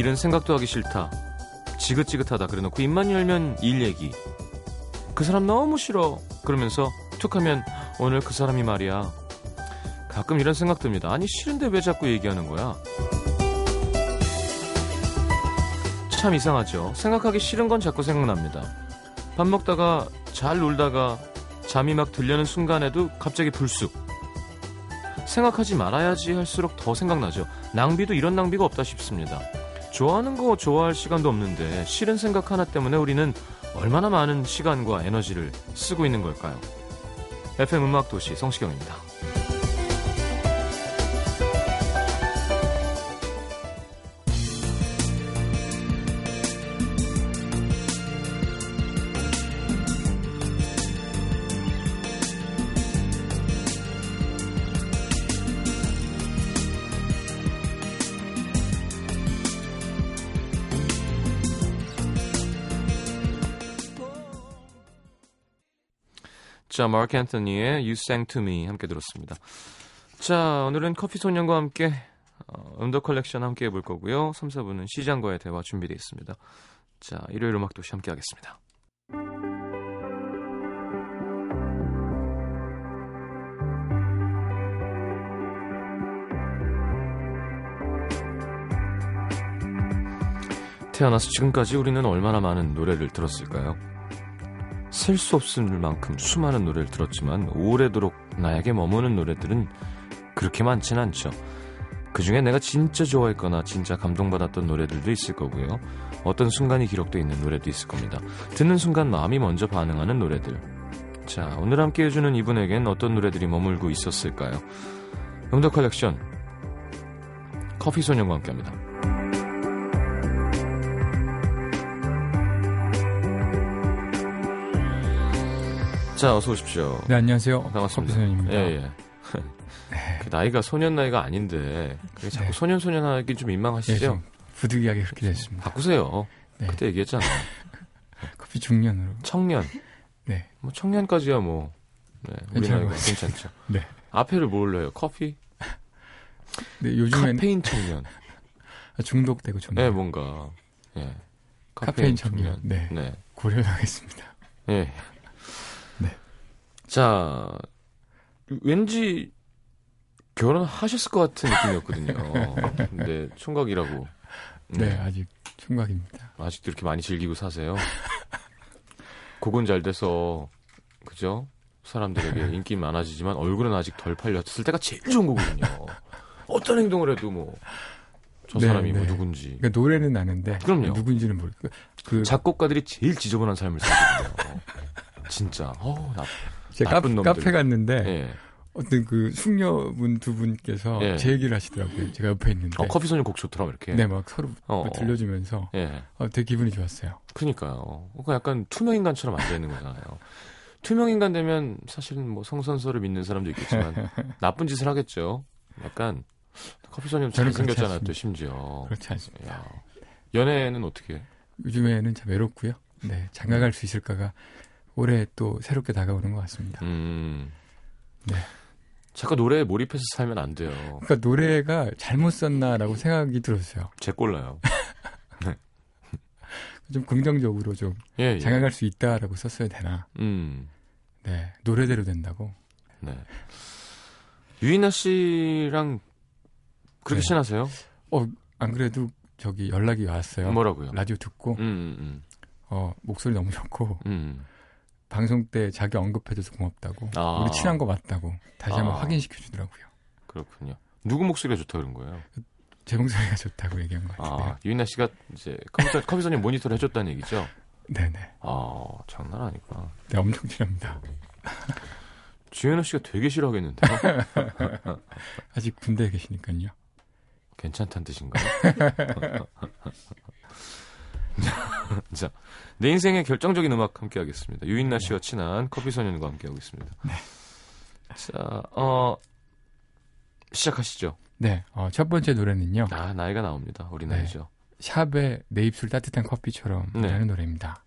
이 일은 생각도 하기 싫다. 지긋지긋하다. 그래 놓고 입만 열면 일 얘기. 그 사람 너무 싫어. 그러면서 툭 하면 오늘 그 사람이 말이야. 가끔 이런 생각 듭니다. 아니 싫은데 왜 자꾸 얘기하는 거야? 참 이상하죠. 생각하기 싫은 건 자꾸 생각납니다. 밥 먹다가 잘 놀다가 잠이 막 들려는 순간에도 갑자기 불쑥. 생각하지 말아야지 할수록 더 생각나죠. 낭비도 이런 낭비가 없다 싶습니다. 좋아하는 거 좋아할 시간도 없는데 싫은 생각 하나 때문에 우리는 얼마나 많은 시간과 에너지를 쓰고 있는 걸까요? FM 음악 도시 성시경입니다. 자, 마크 앤서니의 You Sang To Me 함께 들었습니다. 자, 오늘은 커피 소년과 함께 어, 음악 컬렉션 함께 해볼 거고요. 3, 4분은 시장과의 대화 준비되어 있습니다. 자, 일요일 음악 도시 함께 하겠습니다. 태어나서 지금까지 우리는 얼마나 많은 노래를 들었을까요? 셀 수 없을 만큼 수많은 노래를 들었지만 오래도록 나에게 머무는 노래들은 그렇게 많진 않죠. 그 중에 내가 진짜 좋아했거나 진짜 감동받았던 노래들도 있을 거고요. 어떤 순간이 기록되어 있는 노래도 있을 겁니다. 듣는 순간 마음이 먼저 반응하는 노래들. 자, 오늘 함께 해주는 이분에겐 어떤 노래들이 머물고 있었을까요? 음악 컬렉션 커피 소년과 함께 합니다. 자, 어서 오십시오. 네, 안녕하세요. 반갑습니다. 커피소년입니다. 예, 예. 그 나이가 소년 나이가 아닌데 그게 자꾸 네. 소년 소년 하기 좀 예, 민망하시죠? 좀 부득이하게 그렇게 됐습니다. 바꾸세요. 네. 그때 얘기했잖아. 커피 중년으로. 청년. 네. 뭐 청년까지야 뭐. 네, 우리 나이가 것 괜찮죠. 네. 앞에를 뭘로 해요? 커피? 네, 요즘엔 카페인 청년. 중독되고 좀 네, 뭔가. 예. 카페인 청년. 네. 네. 고려당했습니다. 예. 네. 자, 왠지 결혼하셨을 것 같은 느낌이었거든요. 근데 총각이라고. 네, 아직 총각입니다. 아직도 이렇게 많이 즐기고 사세요. 곡은 잘 돼서 그죠? 사람들에게 인기 많아지지만 얼굴은 아직 덜 팔렸을 때가 제일 좋은 거거든요. 어떤 행동을 해도 뭐 저 네, 사람이 뭐 네. 누군지 그러니까 노래는 아는데 그럼요. 누군지는 모르고 그 작곡가들이 제일 지저분한 삶을 살거든요. 진짜. 어우, 나. 제가 카. 카페 갔는데 예. 어떤 그 숙녀분 두 분께서 예. 제 얘기를 하시더라고요. 제가 옆에 있는데. 어, 커피 소년 곡 좋더라 이렇게. 네, 막 서로 어, 어. 들려주면서 예. 어, 되게 기분이 좋았어요. 그니까요. 그러니까 약간 투명 인간처럼 앉아 있는 거잖아요. 투명 인간 되면 사실은 뭐 성선설을 믿는 사람도 있겠지만 나쁜 짓을 하겠죠. 약간 커피 소년 잘 저는 그렇지 생겼잖아요. 또. 심지어. 그렇지 않습니다. 야. 연애는 어떻게? 요즘에는 참 외롭고요. 네, 장가갈 수 있을까가 올해 또 새롭게 다가오는 것 같습니다. 음. 네. 자꾸 노래에 몰입해서 살면 안 돼요. 그러니까 노래가 잘못 썼나라고 생각이 들었어요. 제 꼴라요. 좀 긍정적으로 좀 예, 예. 장가갈 수 있다라고 썼어야 되나. 음. 네, 노래대로 된다고. 네. 유인나 씨랑 그렇게 네. 친하세요? 어, 안 그래도 저기 연락이 왔어요. 뭐라고요? 라디오 듣고 음, 음, 어, 목소리 너무 좋고 음. 방송 때 자기 언급해줘서 고맙다고. 아. 우리 친한 거 맞다고 다시 한번 아. 확인시켜 주더라고요. 그렇군요. 누구 목소리가 좋다 그런 거예요? 제 목소리가 좋다고 얘기한 것 같은데요. 아, 유인나 씨가 이제 컴퓨터, 컴퓨터님 모니터를 해줬다는 얘기죠? 네네. 아, 장난 아니구나. 네, 엄청 친합니다. 주현우 씨가 되게 싫어하겠는데요? 아직 군대에 계시니까요. 괜찮다는 뜻인가요? 자, 내 인생의 결정적인 음악 함께 하겠습니다. 유인나 씨와 친한 커피 소년과 함께 하고 있습니다. 자, 어, 시작하시죠. 네, 어, 첫 번째 노래는요. 아, 나이가 나옵니다. 우리 네. 나이죠. 샵의 내 입술 따뜻한 커피처럼 네. 라는 노래입니다.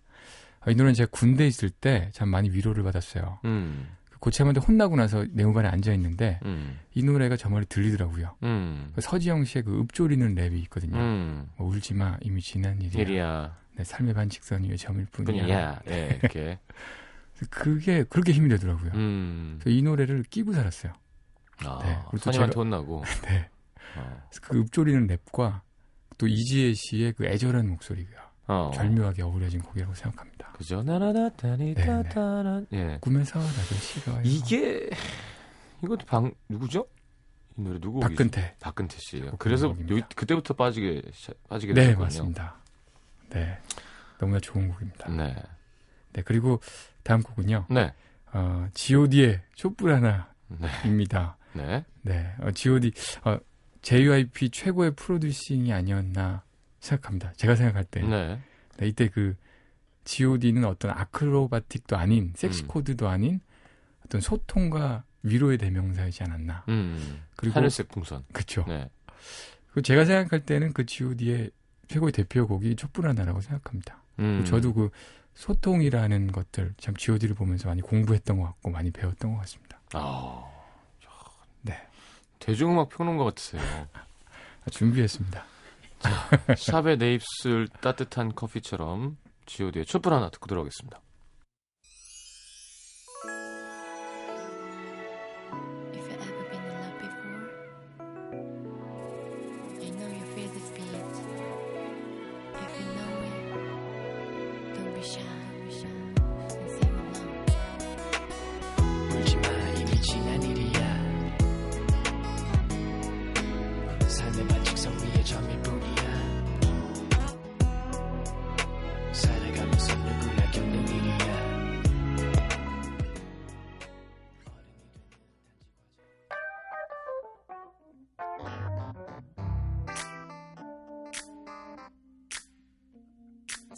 어, 이 노래는 제가 군대에 있을 때 참 많이 위로를 받았어요. 음, 그 고참한테 혼나고 나서 네모반에 앉아 있는데 음. 이 노래가 저 머리 들리더라고요. 음. 그 서지영 씨의 그 읊조리는 랩이 있거든요. 음. 뭐 울지 마 이미 지난 일이야. 일이야. 내 삶의 반직선 위에 점일 뿐이야. 뿐이야. 예, 이렇게. 그게 그렇게 힘이 되더라고요. 음. 이 노래를 끼고 살았어요. 아, 네, 그리고 또 선임한테 혼나고. 네. 어. 그 읊조리는 랩과 또 이지혜 씨의 그 애절한 목소리가 어. 절묘하게 어우러진 곡이라고 생각합니다. 그죠? 따따란. 예. 꿈에서 나도 싫어요. 이게 이것도 방 누구죠? 이 노래 누구? 박근태. 박근태 씨예요. 곡 그래서. 여기 그때부터 빠지게 시- 빠지게 네, 됐거든요. 맞습니다. 네. 너무나 좋은 곡입니다. 네. 네, 그리고 다음 곡은요. 네. 어, G.O.D의 촛불 하나입니다. 네. 네. 네, 어, G.O.D. 어, JYP 최고의 프로듀싱이 아니었나 생각합니다. 제가 생각할 때. 네. 네, 이때 그 G.O.D는 어떤 아크로바틱도 아닌 섹시 음. 코드도 아닌 어떤 소통과 위로의 대명사이지 않았나. 음. 그리고 하늘색 풍선. 그쵸. 네. 그리고 제가 생각할 때는 그 G.O.D의 최고의 대표곡이 촛불 하나라고 생각합니다. 음. 저도 그 소통이라는 것들 참 G.O.D를 보면서 많이 공부했던 것 같고 많이 배웠던 것 같습니다. 아. 네, 대중음악 평론가 같으세요. 준비했습니다. 샵에 내 입술 따뜻한 커피처럼 G.O.D의 촛불 하나 듣고 들어가겠습니다.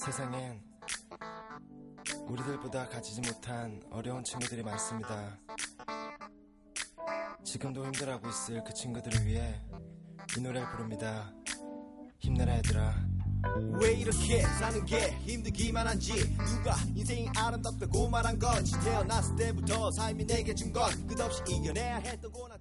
세상엔 우리들보다 가지지 못한 어려운 친구들이 많습니다. 지금도 힘들어하고 있을 그 친구들을 위해 이 노래를 부릅니다. 힘내라 얘들아. 왜 이렇게 사는 게 힘들기만 한지 누가 인생이 아름답다고 말한 건지 태어났을 때부터 삶이 내게 준 건 끝없이 이겨내야 했던 고난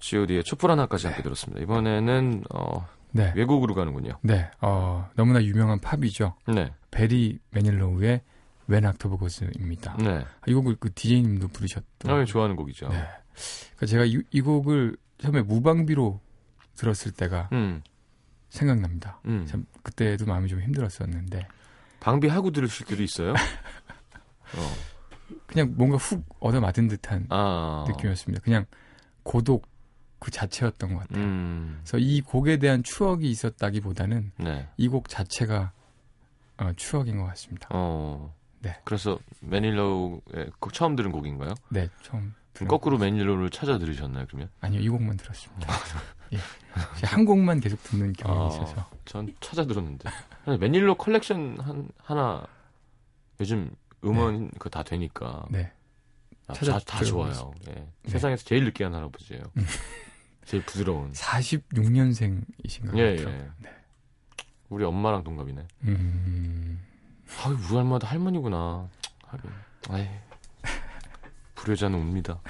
G.O.D의 촛불 하나까지 함께 들었습니다. 이번에는 어, 네, 외국으로 가는군요. 네, 어, 너무나 유명한 팝이죠. 네. 베리 매닐로우의 When October Goes입니다. 네. 이 곡을 그 DJ님도 부르셨던. 아, 좋아하는 곡이죠. 네. 그러니까 제가 이, 이 곡을 처음에 무방비로 들었을 때가 음. 생각납니다. 음. 참 그때도 마음이 좀 힘들었었는데 방비하고 들으실 때도 있어요? 어. 그냥 뭔가 훅 얻어맞은 듯한 아. 느낌이었습니다. 그냥 고독 그 자체였던 것 같아요. 음. 그래서 이 곡에 대한 추억이 있었다기보다는 네. 이곡 자체가 어, 추억인 것 같습니다. 어. 네. 그래서 매닐로우의 곡 처음 들은 곡인가요? 네, 처음 들은 거꾸로 매닐로우를 찾아 들으셨나요, 그러면? 아니요, 이 곡만 들었습니다. 예. 한 곡만 계속 듣는 아. 있어서. 전 찾아 들었는데. 매닐로 컬렉션 한, 하나 요즘 음원 그거 다 되니까 네. 아, 찾아 다, 다 좋아요. 예. 네. 세상에서 제일 느끼한 할아버지예요. 음. 제일 부드러운. 46년생이신 것 예, 같아요. 예. 네. 우리 엄마랑 동갑이네. 음, 아, 우리 할머니도 할머니구나. 하긴. 아이. 불효자는 웁니다.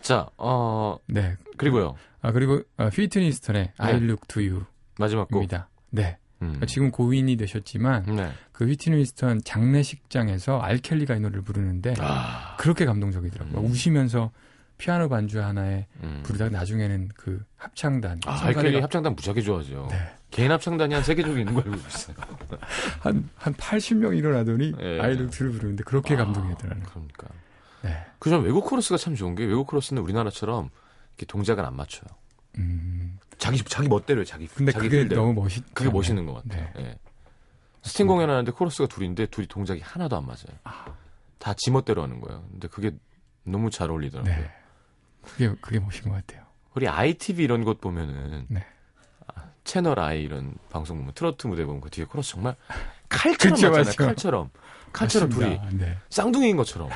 자, 어, 네. 그리고요. 아, 그리고 어, 휘트니 휴스턴의 I Look to You입니다. 마지막 곡. 네. 음. 지금 고인이 되셨지만 네. 그 휘트니 스턴 장례식장에서 알켈리가 이 노래를 부르는데 아. 그렇게 감동적이더라고요. 음. 우시면서 피아노 반주 하나에 음. 부르다가 나중에는 그 합창단 아, 알켈리 합창단 무지하게 좋아하죠. 네. 개인 합창단이 한 세개 정도 있는 걸 알고 있어요. 한, 한 80명 일어나더니 예. 아이돌들을 부르는데 그렇게 아, 감동이더라고요. 그러니까. 네. 그전 외국 코러스가 참 좋은 게 외국 코러스는 우리나라처럼 이렇게 동작을 안 맞춰요. 음, 자기 자기 멋대로 해 자기 근데 자기 그게 feel대로. 너무 멋있. 그게 멋있는 것 같아요. 예. 스팅 공연하는데 코러스가 둘인데 둘이 동작이 하나도 안 맞아요. 다 지멋대로 하는 거예요. 근데 그게 너무 잘 어울리더라고요. 네. 그게 그게 멋인 것 같아요. 우리 ITV 이런 곳 보면은 네. 아, 채널 I 이런 방송 보면 트로트 무대 보면 그 뒤에 코러스 정말 칼처럼 그쵸, 맞잖아요. 맞죠. 칼처럼 칼처럼 둘이 맞습니다. 네. 쌍둥이인 것처럼.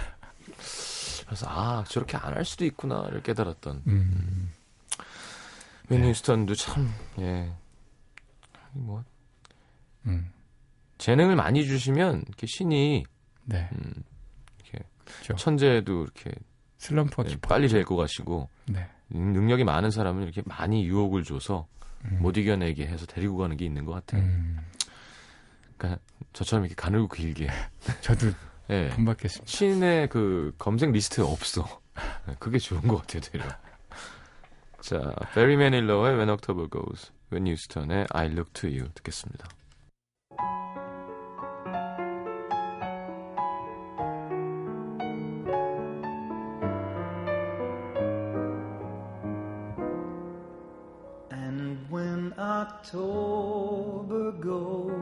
그래서 아 저렇게 안 할 수도 있구나를 깨달았던 음, 웨닝스턴도 참 예. 뭐 음, 재능을 많이 주시면 이렇게 신이 네. 음, 이렇게 그렇죠. 천재도 이렇게 슬럼프가 예, 깊어. 빨리 데리고 가시고 네. 능- 능력이 많은 사람은 이렇게 많이 유혹을 줘서 음. 못 이겨내게 해서 데리고 가는 게 있는 것 같아요. 음. 그러니까 저처럼 이렇게 가늘고 길게. 저도 예. 본받겠습니다. 신의 그 검색 리스트에 없어. 네, 그게 좋은 것 같아요, 되려. 자, 배리 매닐로의 When October Goes, 휘트니 휴스턴의 I Look to You 듣겠습니다. October goes,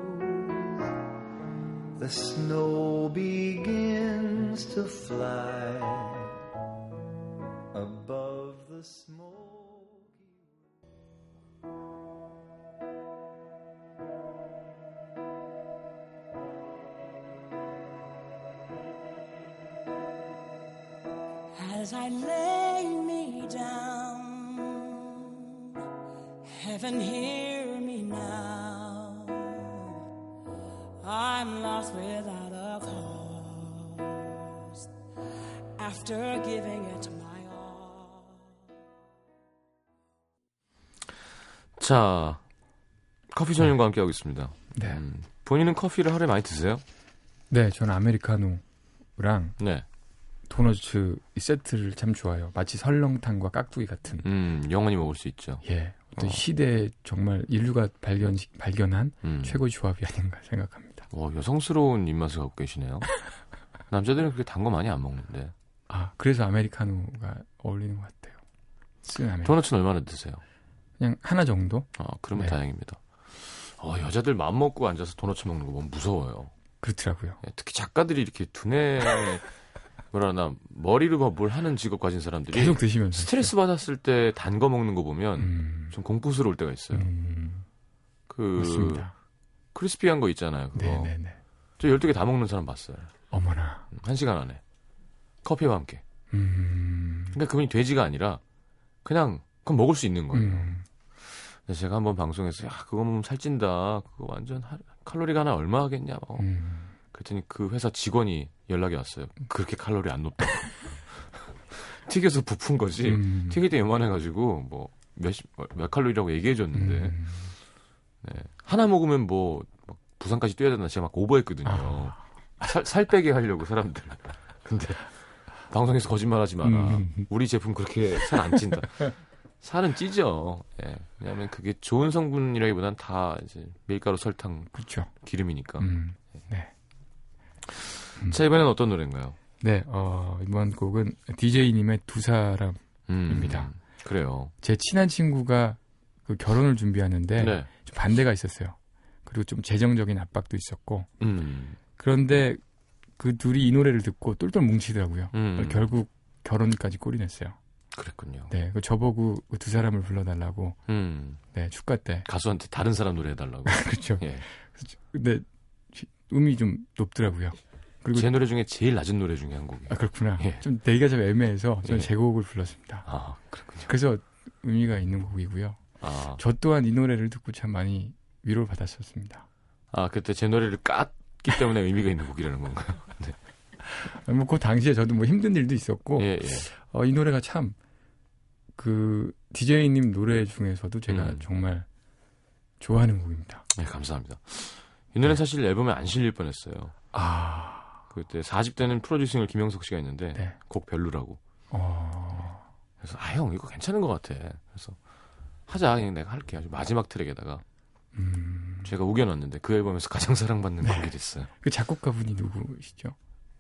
the snow begins to fly above the smoky. As I lay me down, heaven hear me now. I'm lost without a cause after giving it my all. 자, 커피 전문과 함께하고 있습니다. 네. 음, 본인은 커피를 하루에 많이 드세요? 네, 저는 아메리카노랑 네. 도너츠 이 세트를 참 좋아해요. 마치 설렁탕과 깍두기 같은. 음, 영원히 먹을 수 있죠. 예. 어떤 어. 시대에 정말 인류가 발견 발견한 음. 최고의 조합이 아닌가 생각합니다. 어, 여성스러운 입맛을 갖고 계시네요. 남자들은 그렇게 단 거 많이 안 먹는데. 아, 그래서 아메리카노가 어울리는 것 같아요. 쓴. 도넛은 얼마나 드세요? 그냥 하나 정도? 아, 그러면 네. 다행입니다. 어, 여자들 맘 먹고 앉아서 도넛 먹는 거 보면 무서워요. 그렇더라고요. 예, 특히 작가들이 이렇게 두뇌 뭐라나 머리로 뭐뭘 하는 직업 가진 사람들이 계속 드시면서. 스트레스 받았을 때 단 거 먹는 거 보면 음, 좀 공포스러울 때가 있어요. 음, 그 맞습니다. 크리스피한 거 있잖아요. 그거. 네네네. 저 12개 다 먹는 사람 봤어요. 어머나. 음, 한 시간 안에. 커피와 함께. 음, 그러니까 그분이 돼지가 아니라 그냥 그건 먹을 수 있는 거예요. 음, 제가 한번 방송에서 야 그거 먹으면 살찐다. 그거 완전 하- 칼로리가 하나 얼마 하겠냐. 막. 음. 그랬더니 그 회사 직원이 연락이 왔어요. 그렇게 칼로리 안 높다고. 튀겨서 부푼 거지. 음. 튀길 때 요만해가지고 뭐 몇십 몇 칼로리라고 얘기해줬는데 음. 네. 하나 먹으면 뭐막 부산까지 뛰어야 된다. 제가 막 오버했거든요. 아. 살, 살 빼게 하려고 사람들. 근데 방송에서 거짓말하지 마라. 음. 우리 제품 그렇게 살 안 찐다. 살은 찌죠. 예. 왜냐하면 그게 좋은 성분이라기보단 다 이제 밀가루, 설탕, 그렇죠. 기름이니까. 음. 네. 자 이번엔 어떤 노래인가요? 네, 어, 이번 곡은 DJ님의 두 사람. 음, 입니다. 그래요. 제 친한 친구가 그 결혼을 준비하는데 네. 좀 반대가 있었어요. 그리고 좀 재정적인 압박도 있었고. 음. 그런데 그 둘이 이 노래를 듣고 똘똘 뭉치더라고요. 음. 결국 결혼까지 꼴이 냈어요. 그랬군요. 네, 그 저보고 그 두 사람을 불러달라고. 음. 네, 축가 때. 가수한테 다른 사람 노래 해달라고. 그렇죠. 예. 근데 시- 음이 좀 높더라고요. 그리고 제 노래 중에 제일 낮은 노래 중에 한 곡이에요. 아 그렇구나. 예. 좀 내기가 좀 애매해서 저는 예. 제 곡을 불렀습니다. 아, 그렇군요. 그래서 의미가 있는 곡이고요. 아, 저 또한 이 노래를 듣고 참 많이 위로를 받았었습니다. 아 그때 제 노래를 깠기 때문에 의미가 있는 곡이라는 건가요? 뭐그 당시에 저도 뭐 힘든 일도 있었고 예, 예. 어, 이 노래가 참그 DJ님 노래 중에서도 제가 음. 정말 좋아하는 곡입니다. 네, 감사합니다. 이 노래 는 사실 앨범에 안 실릴 뻔했어요. 아, 그때 4집 때는 프로듀싱을 김영석 씨가 했는데 네. 곡 별로라고. 어, 그래서 아 형 이거 괜찮은 것 같아. 그래서 하자 그냥 내가 할게. 아주 마지막 트랙에다가 음, 제가 우겨놨는데 그 앨범에서 가장 사랑받는 네. 곡이 됐어요. 그 작곡가분이 누구시죠?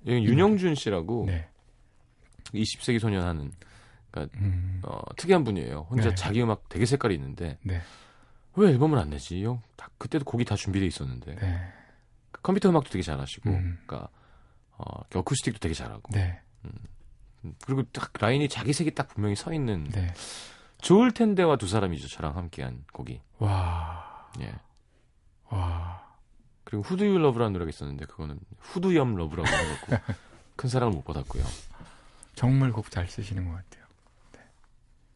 여기 윤영준 씨라고 네. 20세기 소년 하는 음, 어, 특이한 분이에요. 혼자 네. 자기 음악 되게 색깔이 있는데 네. 왜 앨범을 안 내지? 형 다- 그때도 곡이 다 준비돼 있었는데 네. 그 컴퓨터 음악도 되게 잘하시고, 음. 그러니까 어, 어쿠스틱도 되게 잘하고, 네. 음, 그리고 딱 라인이 자기 색이 딱 분명히 서 있는 네. 좋을 텐데와 두 사람이죠. 저랑 함께한 곡이. 와. 예. 와. 그리고 Who Do You Love라는 노래가 있었는데 그거는 후두염 Love라고 해갖고 큰 사랑을 못 받았고요. 정말 곡 잘 쓰시는 것 같아요.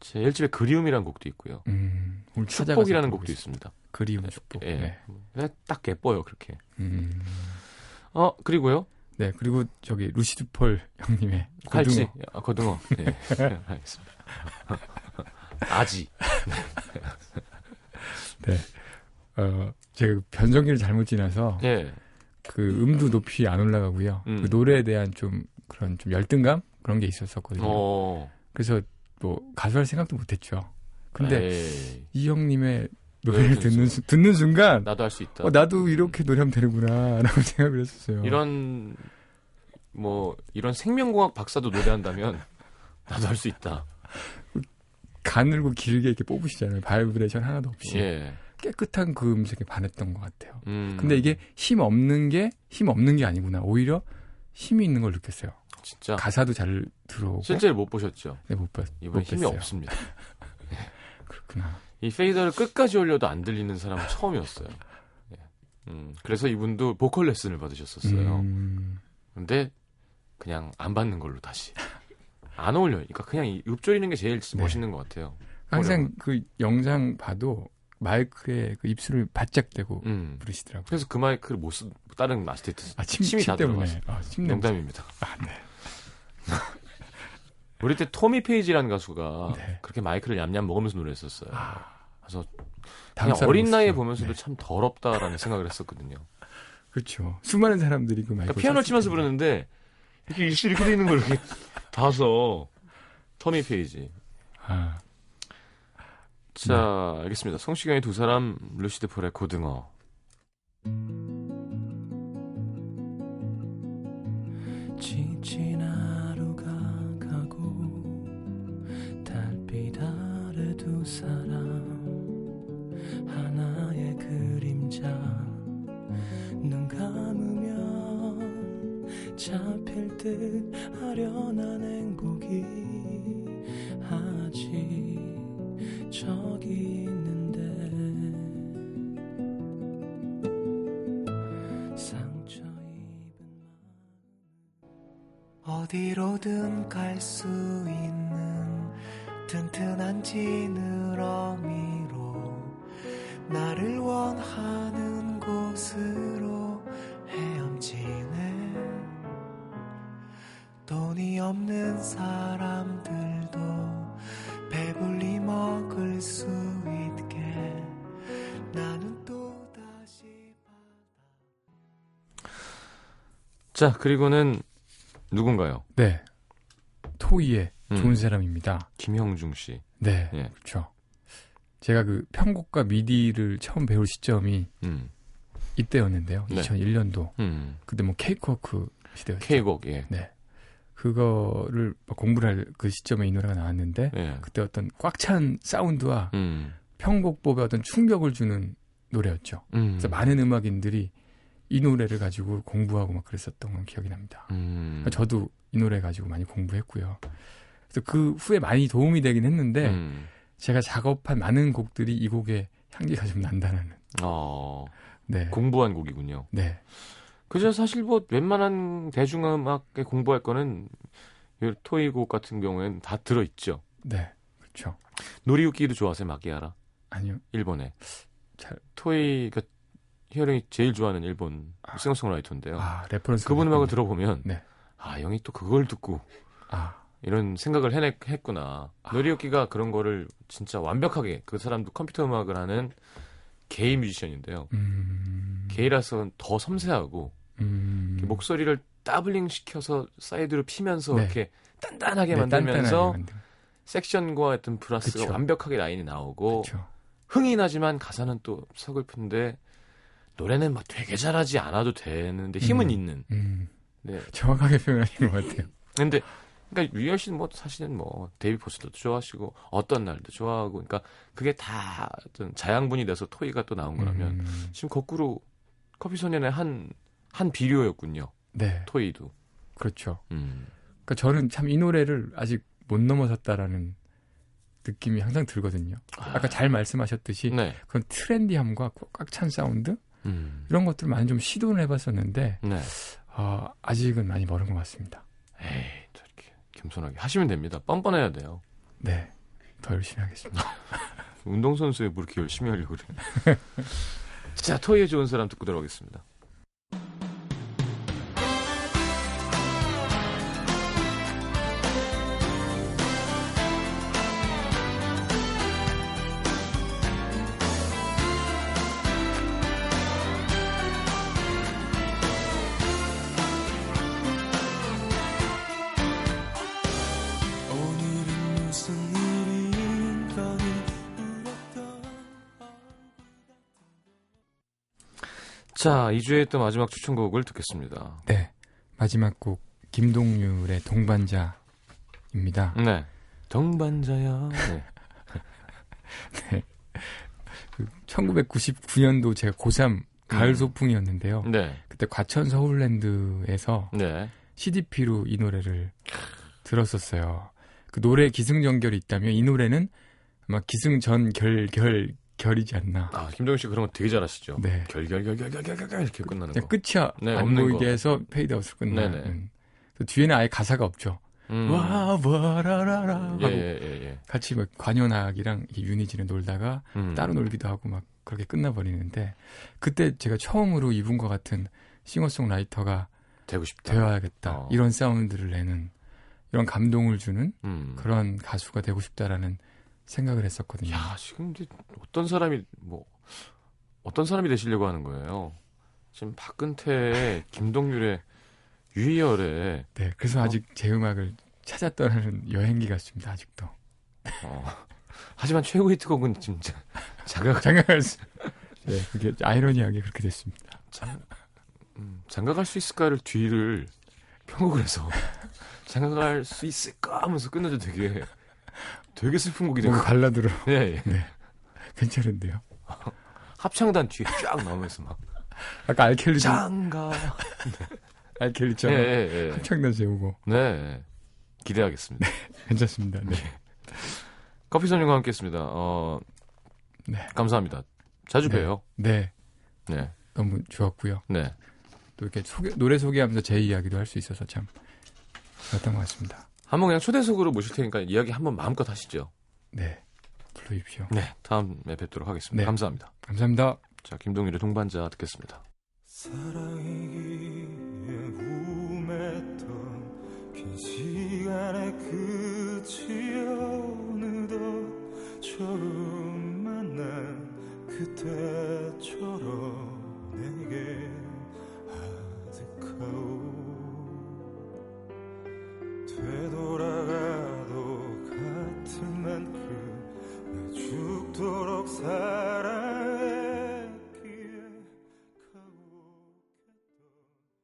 제 1집에 그리움이라는 곡도 있고요. 음, 축복이라는 곡도 있습니다. 있습니다. 그리움 축복. 예. 네. 딱 예뻐요 그렇게. 음, 어 그리고요 네, 그리고 저기 루시드 폴 형님의 칼치, 고등어. 아, 고등어. 예, 알겠습니다. 아지. 어, 제가 변성기를 잘못 지나서 예. 그 음도 높이 안 올라가고요. 음. 그 노래에 대한 좀 그런 좀 열등감 그런 게 있었었거든요. 어. 그래서 뭐 가수 할 생각도 못했죠. 근데 에이, 이 형님의 노래를 노래를 듣는 수- 듣는 순간 나도 할 수 있다. 어, 나도 이렇게 노래하면 되는구나라고 생각을 했었어요. 이런 뭐 이런 생명공학 박사도 노래한다면 나도 할 수 있다. 가늘고 길게 이렇게 뽑으시잖아요. 바이브레이션 하나도 없이 예. 깨끗한 그 음색에 반했던 것 같아요. 음. 근데 이게 힘 없는 게 힘 없는 게 아니구나. 오히려 힘이 있는 걸 느꼈어요. 진짜 가사도 잘 들어오고 실제로 못 보셨죠? 네, 못 봤. 이번 못 힘이 뵀어요. 없습니다. 그렇구나. 이 페이더를 끝까지 올려도 안 들리는 사람은 처음이었어요. 예. 음, 그래서 이분도 보컬 레슨을 받으셨었어요. 음, 근데 그냥 안 받는 걸로 다시 안 어울려요. 그러니까 그냥 이 읊조리는 게 제일 네. 멋있는 것 같아요. 항상 어려워. 그 영상 봐도 마이크에 그 입술을 바짝 대고 음. 부르시더라고요. 그래서 그 마이크를 못 쓰, 다른 마스테이트 아, 침, 침이 침 다 때문에. 들어갔어요. 아, 침 냄새. 농담입니다. 아, 네. 우리 때 토미 페이지라는 가수가 네. 그렇게 마이크를 얌얌 먹으면서 노래했었어요. 아, 그래서 그냥 어린 나이에. 보면서도 네. 참 더럽다라는 생각을 했었거든요. 그렇죠. 수많은 사람들이 그 마이크 그러니까 피아노 치면서 부르는데 이렇게 입술 이렇게 돼 있는 걸 이렇게 봐서 토미 페이지. 아, 자, 알겠습니다. 성시경의 두 사람, 루시드 폴의 고등어. 지친 사람 하나의 그림자. 눈 감으면 잡힐 듯 아련한 행복이. 아직 저기 있는데. 상처 입은 어디로든 갈 수 있는 튼튼한 지느러미로 나를 원하는 곳으로 헤엄치네 돈이 없는 사람들도 배불리 먹을 수 있게 나는 또 다시 자, 그리고는 누군가요? 네. 토이의 음. 좋은 사람입니다. 김형중 씨. 네, 예. 그렇죠. 제가 그 편곡과 미디를 처음 배울 시점이 음, 이때였는데요. 네. 2001년도. 음. 그때 뭐 케이크워크 시대였죠. K곡, 예. 네. 그거를 막 공부를 할 그 시점에 이 노래가 나왔는데 예. 그때 어떤 꽉 찬 사운드와 음, 편곡법에 어떤 충격을 주는 노래였죠. 음. 그래서 많은 음악인들이 이 노래를 가지고 공부하고 막 그랬었던 건 기억이 납니다. 음. 저도 이 노래 가지고 많이 공부했고요. 그래서 그 후에 많이 도움이 되긴 했는데 음. 제가 작업한 많은 곡들이 이 곡의 향기가 좀 난다는. 어, 네. 공부한 곡이군요. 네. 그저 사실 뭐 웬만한 대중음악에 공부할 거는 이 토이곡 같은 경우에는 다 들어있죠. 네. 그렇죠. 노리유키도 좋아하세요, 마키하라? 아니요. 일본에. 잘 토이가 유희열이 제일 좋아하는 일본 싱어송라이터인데요. 아, reference 그분 음악을 들어보면 네. 아 형이 또 그걸 듣고 아, 이런 생각을 해냈, 했구나. 노리유키가 그런 거를 진짜 완벽하게 그 사람도 컴퓨터 음악을 하는 게이 뮤지션인데요. 음. 게이라서 더 섬세하고 음. 목소리를 doubling 시켜서 사이드로 피면서 네. 이렇게 단단하게 네, 만들면서 만든- 섹션과 어떤 브라스가 그쵸. 완벽하게 라인이 나오고 그쵸. 흥이 나지만 가사는 또 서글픈데 노래는 막 되게 잘하지 않아도 되는데 힘은 음. 있는. 음. 네. 정확하게 표현하신 것 같아요. 근데 그러니까 유희열 씨는 뭐 사실은 뭐 데이빗 포스터도 좋아하시고 어떤 날도 좋아하고 그러니까 그게 다 어떤 자양분이 돼서 토이가 또 나온 거라면 음. 지금 거꾸로 커피 소년의 한 한 비료였군요. 네, 토이도. 그렇죠. 음. 그러니까 저는 참 이 노래를 아직 못 넘어섰다라는 느낌이 항상 들거든요. 아까 잘 말씀하셨듯이 네. 그런 트렌디함과 꽉 찬 사운드 음. 이런 것들 많이 좀 시도를 해봤었는데 네. 아, 아직은 많이 멀은 것 같습니다. 에이, 겸손하게 하시면 됩니다. 뻔뻔해야 돼요. 네, 더 열심히 하겠습니다. 운동선수에 뭐 이렇게 열심히 하려고 그래. 자, 토이에 좋은 사람 듣고 들어오겠습니다. 자, 2주의 또 마지막 추천곡을 듣겠습니다. 네. 마지막 곡 김동률의 동반자입니다. 네. 동반자야. 네. 1999년도 제가 고3 가을 음. 소풍이었는데요. 네. 그때 과천 서울랜드에서 네. CDP로 이 노래를 들었었어요. 그 노래 기승전결이 있다면 이 노래는 아마 기승전결 결 결이지 않나. 아, 김동률 씨 그런 거 되게 잘하시죠. 네. 결결결결결결결 이렇게 끝나는 거. 끝이 네, 안 보이게 거. 해서 페이드아웃으로 끝나는. 음. 그 뒤에는 아예 가사가 없죠. 음. 와 와라라라 하고 예, 예, 예, 예. 같이 막 관현악이랑 이 유니진에 놀다가 음. 따로 놀기도 하고 막 그렇게 끝나버리는데 그때 제가 처음으로 이분과 같은 싱어송라이터가 되고 싶다. 되어야겠다 어. 이런 사운드를 내는 이런 감동을 주는 음. 그런 가수가 되고 싶다라는 생각을 했었거든요. 야, 지금 이제 어떤 사람이 뭐 어떤 사람이 되시려고 하는 거예요? 지금 박근태, 김동률의 유희열의 네, 그래서 어? 아직 제 음악을 떠나는 여행기 같습니다. 아직도 어. 하지만 최고 히트곡은 진짜 자각 장가갈 수. 네, 그게 아이러니하게 그렇게 됐습니다. 장, 음, 장가갈 수 있을까를 뒤를 편곡을 해서 장가갈 수 있을까 하면서 끝내도 되게 되게 슬픈 곡이 되고 발라드로 예, 예. 괜찮은데요. 합창단 뒤에 쫙 나오면서 막 아까 알켈리 좀 장가 예, 알켈리처럼 예, 예. 합창단 세우고 네 기대하겠습니다. 괜찮습니다. 네. 커피 손님과 함께했습니다. 어, 네. 감사합니다. 자주 네. 봬요. 네, 네, 너무 좋았고요. 네. 또 이렇게 소개, 노래 소개하면서 제 이야기도 할 수 있어서 참 좋았던 것 같습니다. 한번 그냥 초대석으로 모실 테니까 이야기 한번 마음껏 하시죠. 네, 불러주십시오. 네, 다음에 뵙도록 하겠습니다. 네. 감사합니다. 감사합니다. 자, 김동일의 동반자 듣겠습니다. 사랑이기에 우맸던 긴 시간의 끝이 어느덧 처음 만난 그때처럼 her.